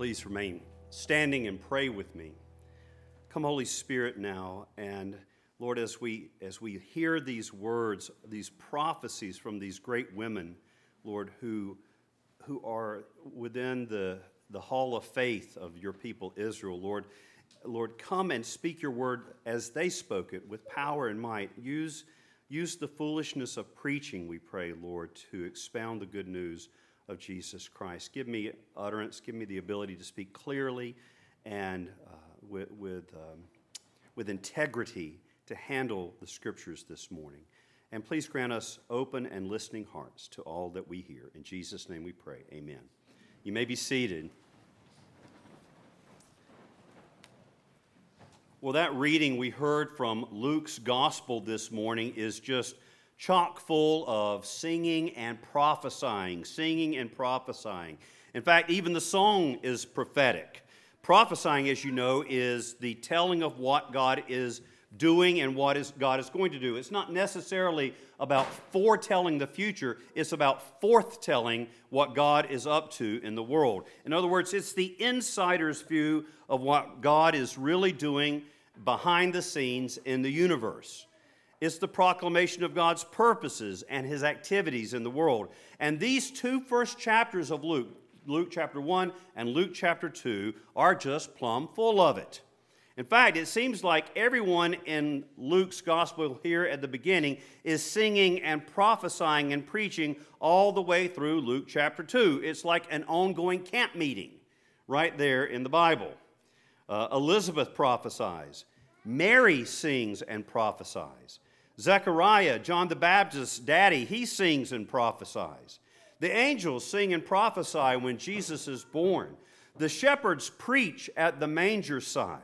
Please remain standing and pray with me. Come, Holy Spirit, now, and Lord, as we as we hear these words, these prophecies from these great women, Lord, who who are within the, the hall of faith of your people Israel, Lord, Lord, come and speak your word as they spoke it with power and might. Use, use the foolishness of preaching, we pray, Lord, to expound the good news of Jesus Christ. Give me utterance, give me the ability to speak clearly and uh, with, with, um, with integrity to handle the scriptures this morning. And please grant us open and listening hearts to all that we hear. In Jesus' name we pray. Amen. You may be seated. Well, that reading we heard from Luke's gospel this morning is just chock full of singing and prophesying, singing and prophesying. In fact, even the song is prophetic. Prophesying, as you know, is the telling of what God is doing and what is God is going to do. It's not necessarily about foretelling the future, it's about forthtelling what God is up to in the world. In other words, it's the insider's view of what God is really doing behind the scenes in the universe. It's the proclamation of God's purposes and his activities in the world. And these two first chapters of Luke, Luke chapter 1 and Luke chapter 2, are just plumb full of it. In fact, it seems like everyone in Luke's gospel here at the beginning is singing and prophesying and preaching all the way through Luke chapter 2. It's like an ongoing camp meeting right there in the Bible. Uh, Elizabeth prophesies, Mary sings and prophesies. Zechariah, John the Baptist's daddy, he sings and prophesies. The angels sing and prophesy when Jesus is born. The shepherds preach at the manger side.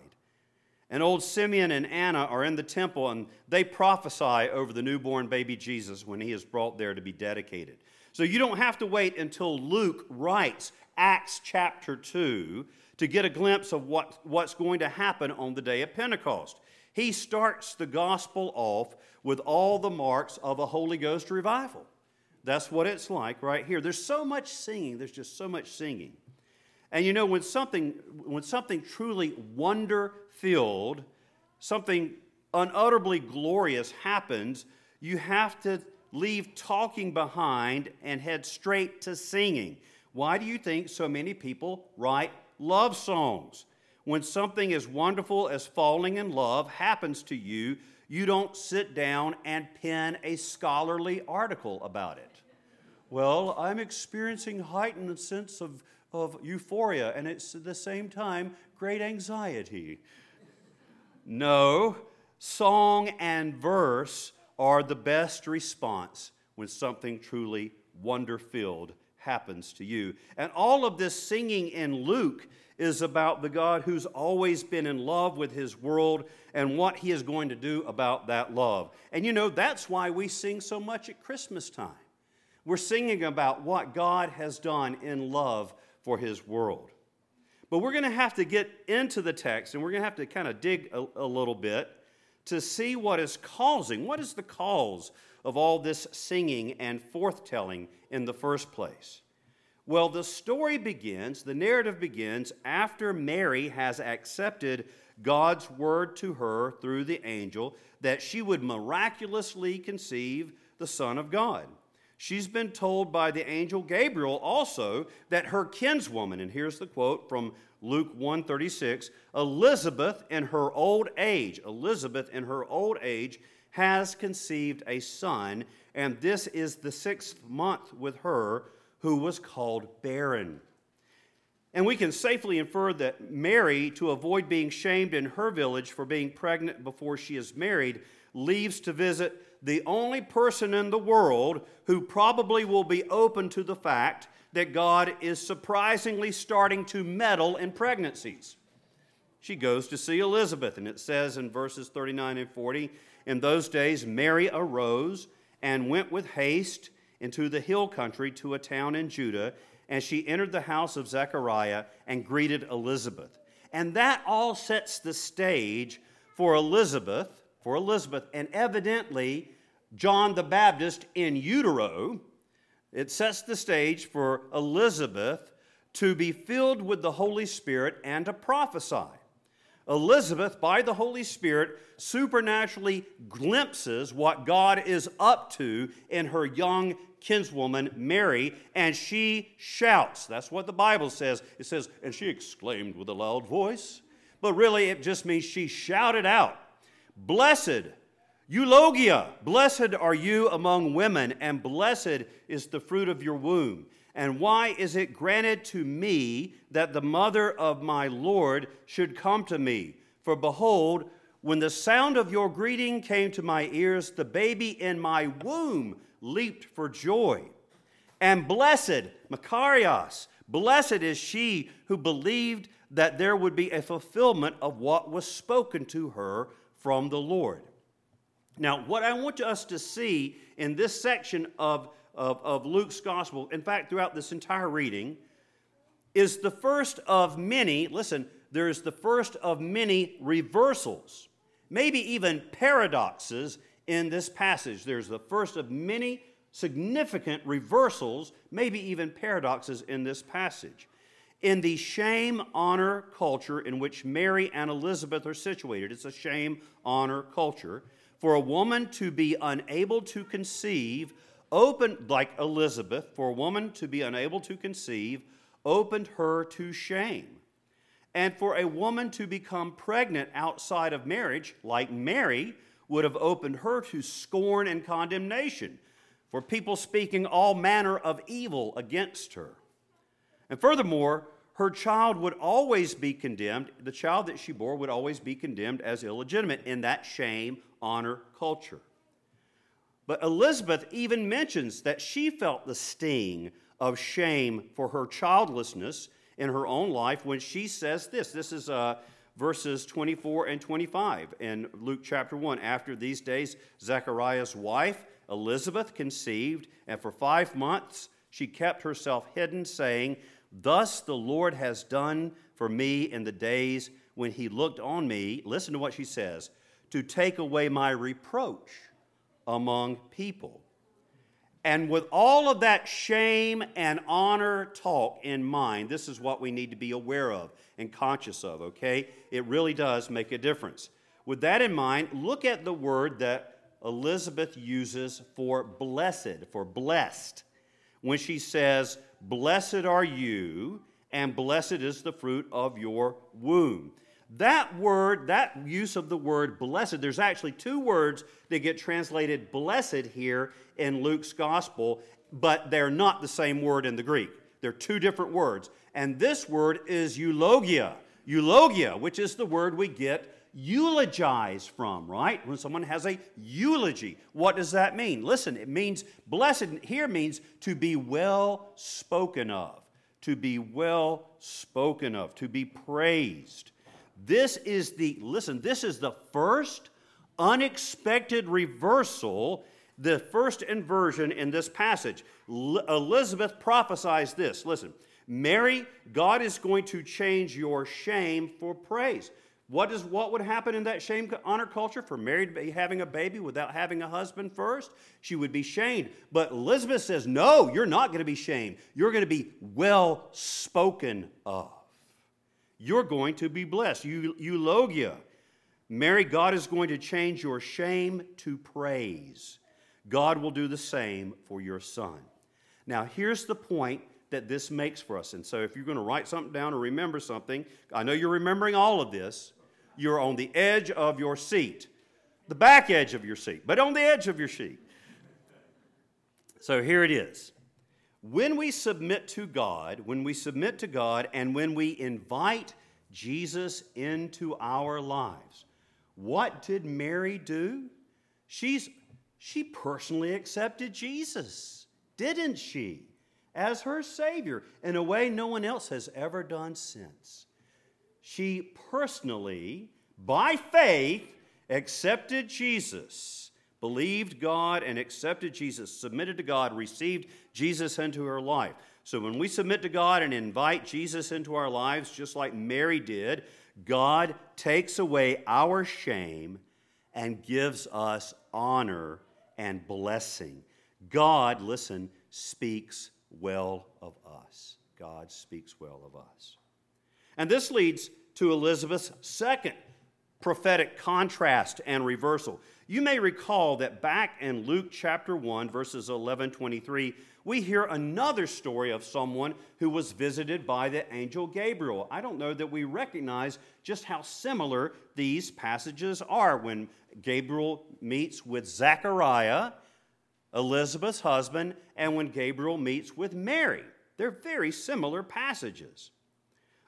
And old Simeon and Anna are in the temple and they prophesy over the newborn baby Jesus when he is brought there to be dedicated. So you don't have to wait until Luke writes Acts chapter 2 to get a glimpse of what, what's going to happen on the day of Pentecost. He starts the gospel off with all the marks of a Holy Ghost revival. That's what it's like right here. There's so much singing, there's just so much singing. And you know, when something, when something truly wonder filled, something unutterably glorious happens, you have to leave talking behind and head straight to singing. Why do you think so many people write love songs? When something as wonderful as falling in love happens to you, you don't sit down and pen a scholarly article about it. Well, I'm experiencing heightened sense of, of euphoria, and it's at the same time great anxiety. No, song and verse are the best response when something truly wonder filled happens to you. And all of this singing in Luke is about the God who's always been in love with his world and what he is going to do about that love. And you know, that's why we sing so much at Christmas time. We're singing about what God has done in love for his world. But we're going to have to get into the text and we're going to have to kind of dig a, a little bit to see what is causing, what is the cause of all this singing and forthtelling in the first place. Well, the story begins, the narrative begins after Mary has accepted God's word to her through the angel that she would miraculously conceive the Son of God. She's been told by the angel Gabriel also that her kinswoman, and here's the quote from Luke 136, Elizabeth in her old age, Elizabeth in her old age has conceived a son, and this is the sixth month with her who was called barren. And we can safely infer that Mary, to avoid being shamed in her village for being pregnant before she is married, leaves to visit the only person in the world who probably will be open to the fact that God is surprisingly starting to meddle in pregnancies. She goes to see Elizabeth, and it says in verses 39 and 40 In those days, Mary arose and went with haste into the hill country to a town in Judah, and she entered the house of Zechariah and greeted Elizabeth. And that all sets the stage for Elizabeth, for Elizabeth, and evidently John the Baptist in utero. It sets the stage for Elizabeth to be filled with the Holy Spirit and to prophesy. Elizabeth, by the Holy Spirit, supernaturally glimpses what God is up to in her young kinswoman, Mary, and she shouts. That's what the Bible says. It says, and she exclaimed with a loud voice. But really, it just means she shouted out, Blessed, eulogia, blessed are you among women, and blessed is the fruit of your womb. And why is it granted to me that the mother of my Lord should come to me? For behold, when the sound of your greeting came to my ears, the baby in my womb leaped for joy. And blessed, Makarios, blessed is she who believed that there would be a fulfillment of what was spoken to her from the Lord. Now, what I want us to see in this section of of, of Luke's gospel, in fact, throughout this entire reading, is the first of many, listen, there's the first of many reversals, maybe even paradoxes in this passage. There's the first of many significant reversals, maybe even paradoxes in this passage. In the shame honor culture in which Mary and Elizabeth are situated, it's a shame honor culture. For a woman to be unable to conceive opened, like Elizabeth, for a woman to be unable to conceive, opened her to shame. And for a woman to become pregnant outside of marriage, like Mary, would have opened her to scorn and condemnation, for people speaking all manner of evil against her. And furthermore, her child would always be condemned, the child that she bore would always be condemned as illegitimate in that shame honor culture. But Elizabeth even mentions that she felt the sting of shame for her childlessness in her own life when she says this. This is uh, verses 24 and 25 in Luke chapter 1. After these days, Zechariah's wife, Elizabeth, conceived, and for five months she kept herself hidden, saying, Thus the Lord has done for me in the days when he looked on me. Listen to what she says to take away my reproach among people. And with all of that shame and honor talk in mind, this is what we need to be aware of and conscious of, okay? It really does make a difference. With that in mind, look at the word that Elizabeth uses for blessed, for blessed, when she says, Blessed are you, and blessed is the fruit of your womb. That word, that use of the word blessed, there's actually two words that get translated blessed here in Luke's gospel, but they're not the same word in the Greek. They're two different words. And this word is eulogia. Eulogia, which is the word we get eulogize from, right? When someone has a eulogy. What does that mean? Listen, it means blessed here means to be well spoken of, to be well spoken of, to be praised. This is the, listen, this is the first unexpected reversal, the first inversion in this passage. L- Elizabeth prophesies this. Listen, Mary, God is going to change your shame for praise. What, is, what would happen in that shame honor culture for Mary to be having a baby without having a husband first? She would be shamed. But Elizabeth says, No, you're not going to be shamed. You're going to be well spoken of you're going to be blessed. You, eulogia. Mary, God is going to change your shame to praise. God will do the same for your son. Now, here's the point that this makes for us. And so, if you're going to write something down or remember something, I know you're remembering all of this. You're on the edge of your seat, the back edge of your seat, but on the edge of your seat. So, here it is. When we submit to God, when we submit to God, and when we invite Jesus into our lives, what did Mary do? She's, she personally accepted Jesus, didn't she? As her Savior in a way no one else has ever done since. She personally, by faith, accepted Jesus believed God and accepted Jesus, submitted to God, received Jesus into her life. So when we submit to God and invite Jesus into our lives, just like Mary did, God takes away our shame and gives us honor and blessing. God, listen, speaks well of us. God speaks well of us. And this leads to Elizabeth's second prophetic contrast and reversal. You may recall that back in Luke chapter 1, verses 11 23, we hear another story of someone who was visited by the angel Gabriel. I don't know that we recognize just how similar these passages are when Gabriel meets with Zechariah, Elizabeth's husband, and when Gabriel meets with Mary. They're very similar passages.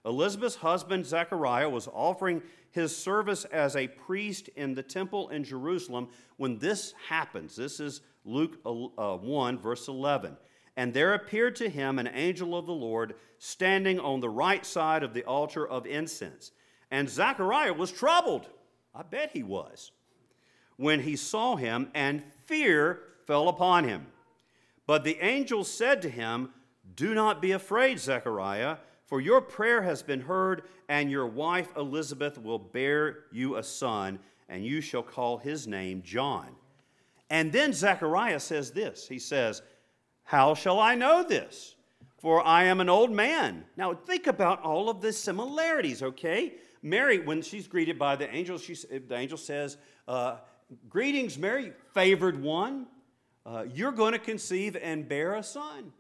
Elizabeth's husband, Zechariah, was offering his service as a priest in the temple in Jerusalem when this happens. This is Luke uh, 1, verse 11. And there appeared to him an angel of the Lord standing on the right side of the altar of incense. And Zechariah was troubled. I bet he was. When he saw him, and fear fell upon him. But the angel said to him, Do not be afraid, Zechariah for your prayer has been heard, and your wife Elizabeth will bear you a son, and you shall call his name John. And then Zechariah says this He says, How shall I know this? For I am an old man. Now think about all of the similarities, okay? Mary, when she's greeted by the angel, she, the angel says, uh, Greetings, Mary, favored one. Uh, you're going to conceive and bear a son.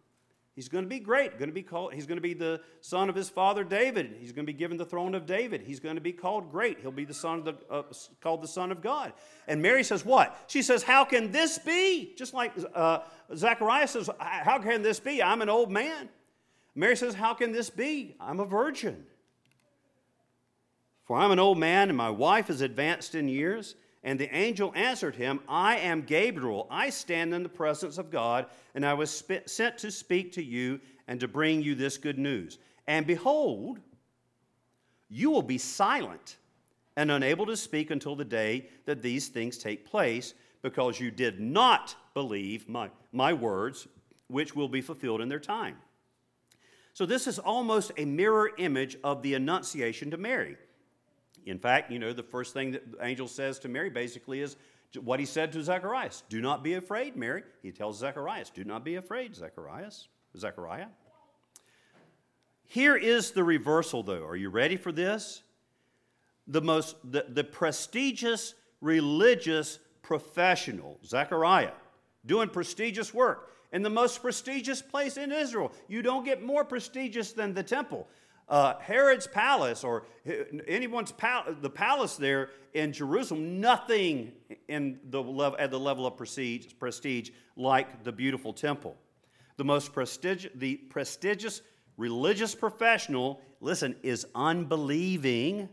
He's going to be great. Going to be called, he's going to be the son of his father David. He's going to be given the throne of David. He's going to be called great. He'll be the son of the, uh, called the son of God. And Mary says, What? She says, How can this be? Just like uh, Zechariah says, How can this be? I'm an old man. Mary says, How can this be? I'm a virgin. For I'm an old man, and my wife is advanced in years. And the angel answered him, I am Gabriel. I stand in the presence of God, and I was sent to speak to you and to bring you this good news. And behold, you will be silent and unable to speak until the day that these things take place, because you did not believe my, my words, which will be fulfilled in their time. So, this is almost a mirror image of the Annunciation to Mary. In fact, you know, the first thing that the angel says to Mary basically is what he said to Zacharias Do not be afraid, Mary. He tells Zacharias, Do not be afraid, Zacharias. Zechariah. Here is the reversal, though. Are you ready for this? The most, the, the prestigious religious professional, Zechariah, doing prestigious work in the most prestigious place in Israel. You don't get more prestigious than the temple uh, Herod's palace or anyone's the palace there in Jerusalem, nothing in the level, at the level of prestige, prestige like the beautiful temple. The most prestigious, the prestigious religious professional, listen, is unbelieving,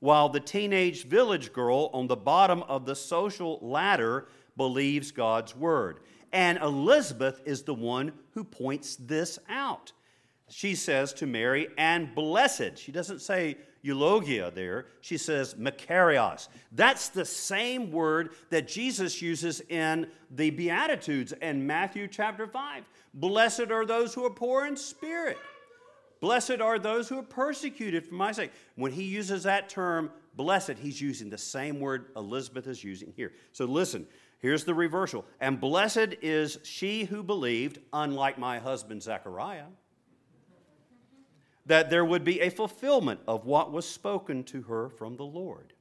while the teenage village girl on the bottom of the social ladder believes God's word. And Elizabeth is the one who points this out she says to Mary, and blessed. She doesn't say eulogia there. She says makarios. That's the same word that Jesus uses in the Beatitudes in Matthew chapter 5. Blessed are those who are poor in spirit. Blessed are those who are persecuted for my sake. When he uses that term, blessed, he's using the same word Elizabeth is using here. So listen, here's the reversal. And blessed is she who believed, unlike my husband Zechariah that there would be a fulfillment of what was spoken to her from the Lord.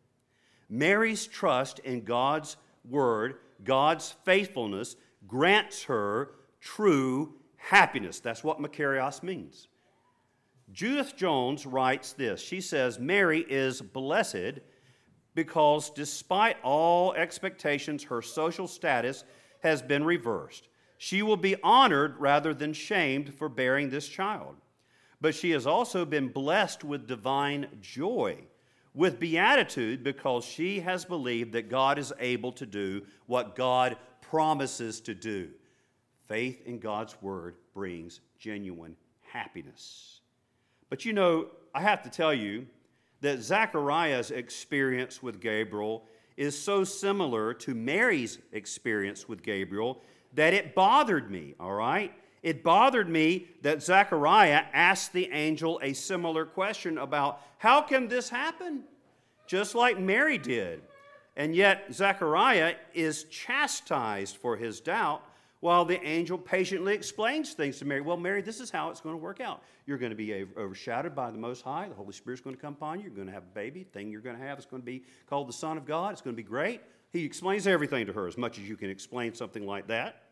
Mary's trust in God's word, God's faithfulness, grants her true happiness. That's what Makarios means. Judith Jones writes this. She says, Mary is blessed because despite all expectations, her social status has been reversed. She will be honored rather than shamed for bearing this child but she has also been blessed with divine joy, with beatitude, because she has believed that God is able to do what God promises to do. Faith in God's word brings genuine happiness. But you know, I have to tell you that Zachariah's experience with Gabriel is so similar to Mary's experience with Gabriel that it bothered me, all right? It bothered me that Zechariah asked the angel a similar question about how can this happen? Just like Mary did. And yet, Zechariah is chastised for his doubt, while the angel patiently explains things to Mary. Well, Mary, this is how it's going to work out. You're going to be overshadowed by the Most High. The Holy Spirit's going to come upon you. You're going to have a baby. The thing you're going to have is going to be called the Son of God. It's going to be great. He explains everything to her as much as you can explain something like that.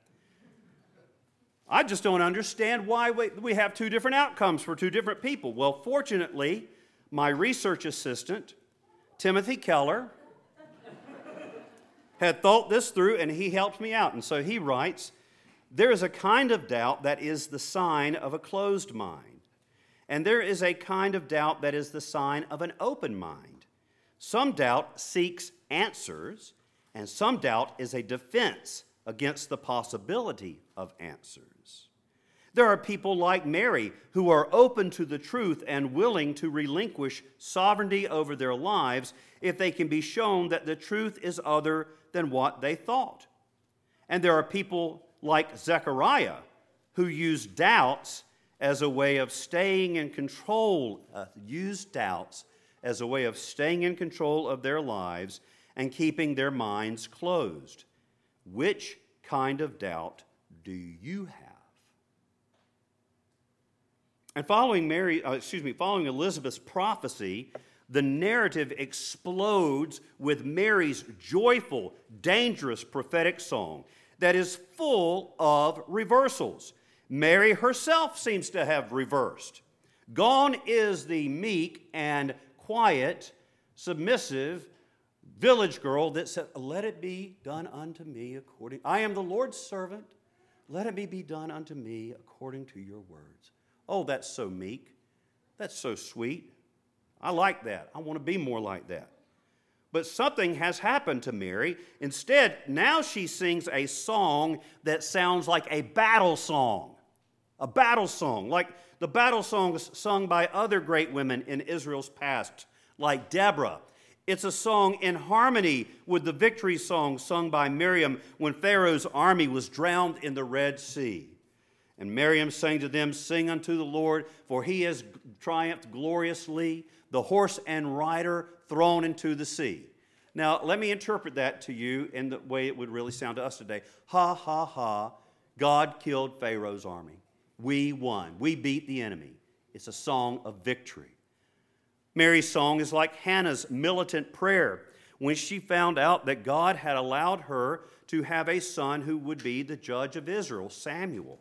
I just don't understand why we have two different outcomes for two different people. Well, fortunately, my research assistant, Timothy Keller, had thought this through and he helped me out. And so he writes There is a kind of doubt that is the sign of a closed mind, and there is a kind of doubt that is the sign of an open mind. Some doubt seeks answers, and some doubt is a defense against the possibility of answers. There are people like Mary who are open to the truth and willing to relinquish sovereignty over their lives if they can be shown that the truth is other than what they thought. And there are people like Zechariah who use doubts as a way of staying in control, uh, use doubts as a way of staying in control of their lives and keeping their minds closed. Which kind of doubt do you have? And following Mary, uh, excuse me, following Elizabeth's prophecy, the narrative explodes with Mary's joyful, dangerous prophetic song that is full of reversals. Mary herself seems to have reversed. Gone is the meek and quiet, submissive village girl that said, Let it be done unto me according, I am the Lord's servant. Let it be, done unto me according to your words. Oh, that's so meek. That's so sweet. I like that. I want to be more like that. But something has happened to Mary. Instead, now she sings a song that sounds like a battle song. A battle song, like the battle songs sung by other great women in Israel's past, like Deborah it's a song in harmony with the victory song sung by Miriam when Pharaoh's army was drowned in the Red Sea. And Miriam sang to them, Sing unto the Lord, for he has triumphed gloriously, the horse and rider thrown into the sea. Now, let me interpret that to you in the way it would really sound to us today. Ha, ha, ha. God killed Pharaoh's army. We won. We beat the enemy. It's a song of victory. Mary's song is like Hannah's militant prayer when she found out that God had allowed her to have a son who would be the judge of Israel, Samuel.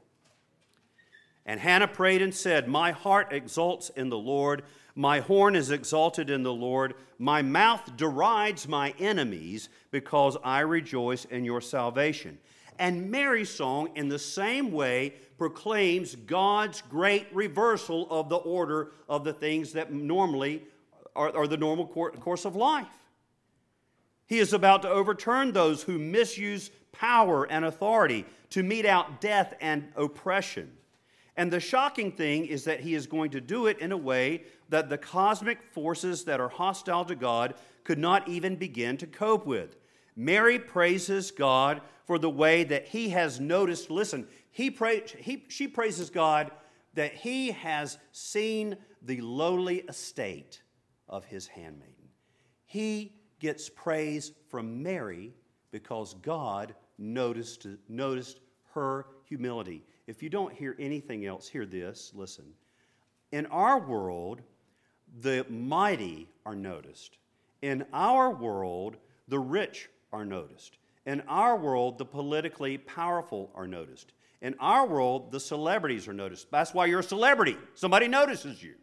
And Hannah prayed and said, My heart exults in the Lord, my horn is exalted in the Lord, my mouth derides my enemies because I rejoice in your salvation. And Mary's song, in the same way, proclaims God's great reversal of the order of the things that normally are, are the normal course of life. He is about to overturn those who misuse power and authority to mete out death and oppression. And the shocking thing is that he is going to do it in a way that the cosmic forces that are hostile to God could not even begin to cope with. Mary praises God for the way that he has noticed. Listen, he pray, he, she praises God that he has seen the lowly estate of his handmaiden. He gets praise from Mary because God noticed, noticed her humility. If you don't hear anything else, hear this. Listen. In our world, the mighty are noticed. In our world, the rich are noticed. In our world, the politically powerful are noticed. In our world, the celebrities are noticed. That's why you're a celebrity. Somebody notices you.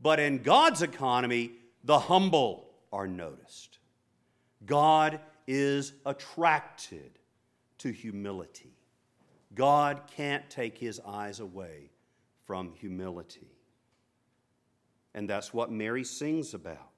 But in God's economy, the humble are noticed. God is attracted to humility. God can't take his eyes away from humility. And that's what Mary sings about.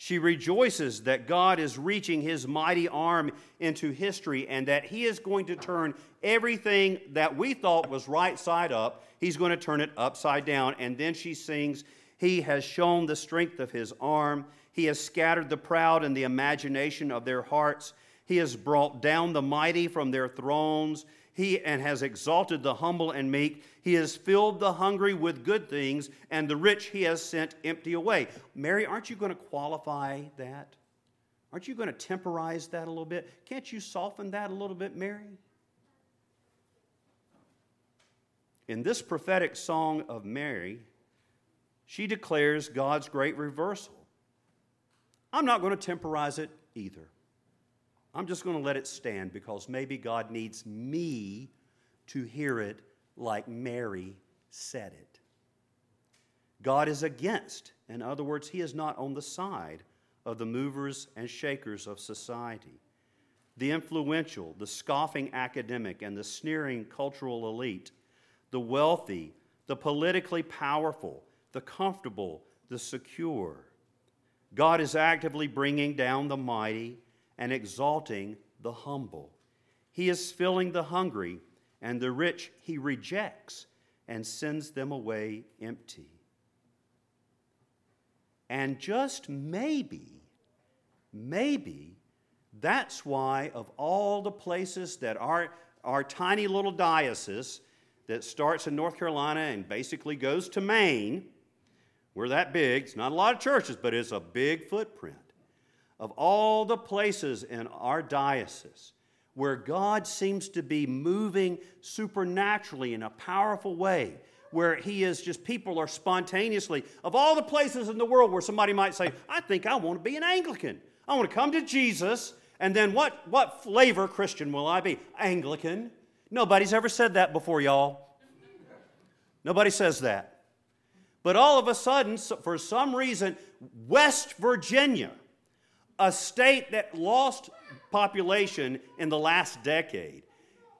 She rejoices that God is reaching his mighty arm into history and that he is going to turn everything that we thought was right side up, he's going to turn it upside down. And then she sings, He has shown the strength of his arm, he has scattered the proud in the imagination of their hearts, he has brought down the mighty from their thrones he and has exalted the humble and meek. He has filled the hungry with good things, and the rich he has sent empty away. Mary, aren't you going to qualify that? Aren't you going to temporize that a little bit? Can't you soften that a little bit, Mary? In this prophetic song of Mary, she declares God's great reversal. I'm not going to temporize it either. I'm just going to let it stand because maybe God needs me to hear it like Mary said it. God is against, in other words, He is not on the side of the movers and shakers of society. The influential, the scoffing academic, and the sneering cultural elite, the wealthy, the politically powerful, the comfortable, the secure. God is actively bringing down the mighty and exalting the humble. He is filling the hungry, and the rich he rejects and sends them away empty. And just maybe, maybe, that's why, of all the places that our, our tiny little diocese that starts in North Carolina and basically goes to Maine, we're that big. It's not a lot of churches, but it's a big footprint. Of all the places in our diocese where God seems to be moving supernaturally in a powerful way, where He is just, people are spontaneously, of all the places in the world where somebody might say, I think I want to be an Anglican. I want to come to Jesus, and then what, what flavor Christian will I be? Anglican. Nobody's ever said that before, y'all. Nobody says that. But all of a sudden, for some reason, West Virginia, a state that lost population in the last decade,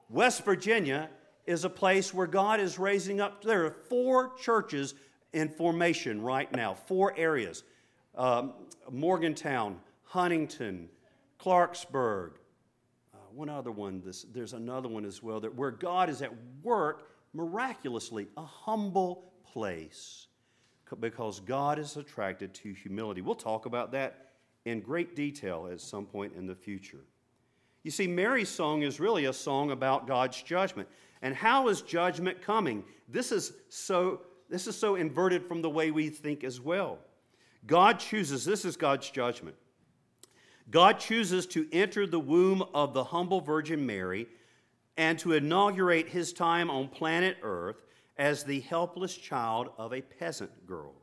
West Virginia is a place where God is raising up. There are four churches in formation right now, four areas um, Morgantown, Huntington, Clarksburg. Uh, one other one, this, there's another one as well, that where God is at work miraculously, a humble place because God is attracted to humility. We'll talk about that in great detail at some point in the future. You see, Mary's song is really a song about God's judgment. And how is judgment coming? This is so, this is so inverted from the way we think as well. God chooses, this is God's judgment. God chooses to enter the womb of the humble Virgin Mary and to inaugurate his time on planet Earth as the helpless child of a peasant girl.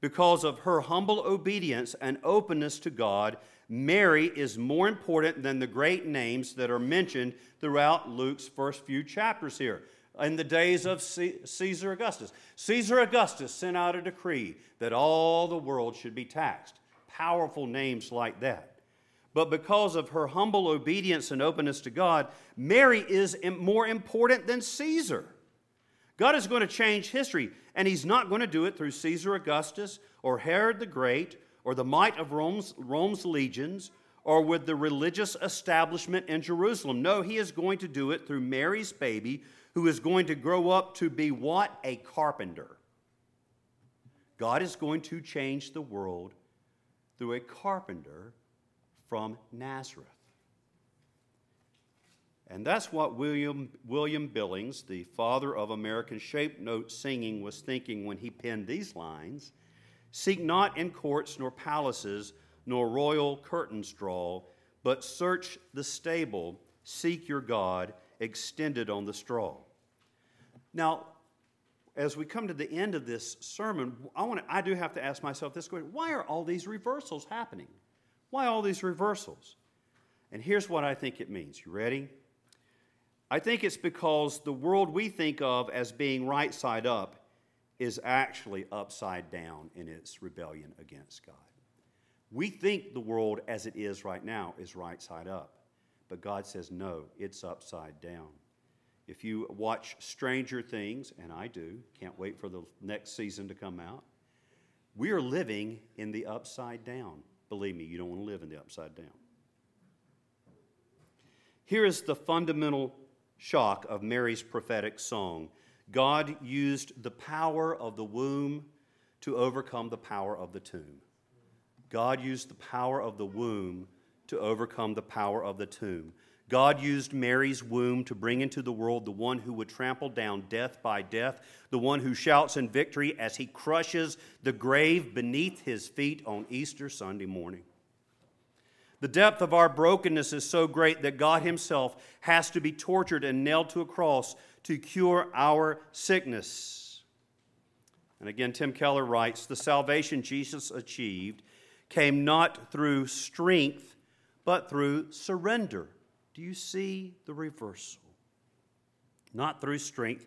Because of her humble obedience and openness to God, Mary is more important than the great names that are mentioned throughout Luke's first few chapters here. In the days of Caesar Augustus, Caesar Augustus sent out a decree that all the world should be taxed. Powerful names like that. But because of her humble obedience and openness to God, Mary is more important than Caesar. God is going to change history, and He's not going to do it through Caesar Augustus or Herod the Great or the might of Rome's, Rome's legions or with the religious establishment in Jerusalem. No, He is going to do it through Mary's baby, who is going to grow up to be what? A carpenter. God is going to change the world through a carpenter from Nazareth. And that's what William, William Billings, the father of American shape note singing, was thinking when he penned these lines Seek not in courts nor palaces, nor royal curtains draw, but search the stable, seek your God, extended on the straw. Now, as we come to the end of this sermon, I, want I do have to ask myself this question why are all these reversals happening? Why all these reversals? And here's what I think it means. You ready? I think it's because the world we think of as being right side up is actually upside down in its rebellion against God. We think the world as it is right now is right side up, but God says, no, it's upside down. If you watch Stranger Things, and I do, can't wait for the next season to come out, we are living in the upside down. Believe me, you don't want to live in the upside down. Here is the fundamental shock of Mary's prophetic song. God used the power of the womb to overcome the power of the tomb. God used the power of the womb to overcome the power of the tomb. God used Mary's womb to bring into the world the one who would trample down death by death, the one who shouts in victory as he crushes the grave beneath his feet on Easter Sunday morning. The depth of our brokenness is so great that God Himself has to be tortured and nailed to a cross to cure our sickness. And again, Tim Keller writes The salvation Jesus achieved came not through strength, but through surrender. Do you see the reversal? Not through strength,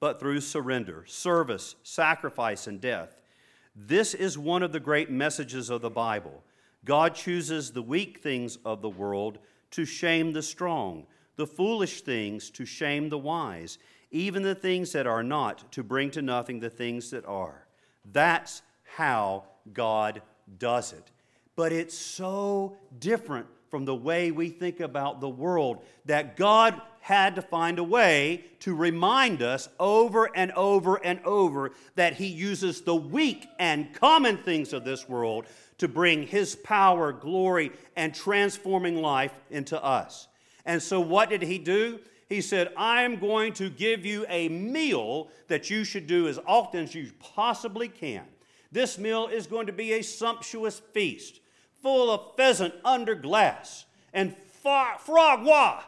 but through surrender, service, sacrifice, and death. This is one of the great messages of the Bible. God chooses the weak things of the world to shame the strong, the foolish things to shame the wise, even the things that are not to bring to nothing the things that are. That's how God does it. But it's so different from the way we think about the world that God had to find a way to remind us over and over and over that He uses the weak and common things of this world to bring His power, glory, and transforming life into us. And so, what did He do? He said, I'm going to give you a meal that you should do as often as you possibly can. This meal is going to be a sumptuous feast full of pheasant under glass and frog wa.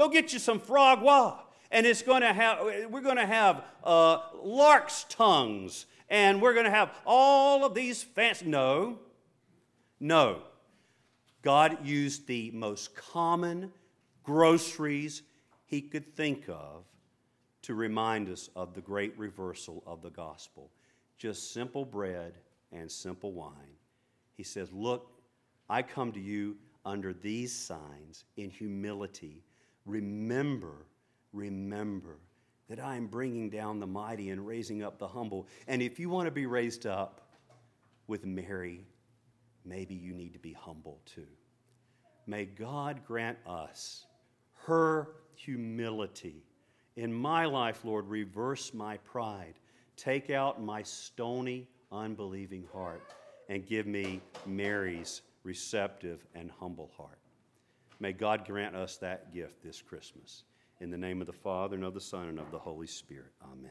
Go get you some frog wa. And it's going to have, we're going to have uh, lark's tongues and we're going to have all of these fancy. No, no. God used the most common groceries he could think of to remind us of the great reversal of the gospel. Just simple bread and simple wine. He says, Look I come to you under these signs in humility. Remember, remember that I am bringing down the mighty and raising up the humble. And if you want to be raised up with Mary, maybe you need to be humble too. May God grant us her humility. In my life, Lord, reverse my pride. Take out my stony, unbelieving heart and give me Mary's receptive, and humble heart. May God grant us that gift this Christmas. In the name of the Father, and of the Son, and of the Holy Spirit. Amen.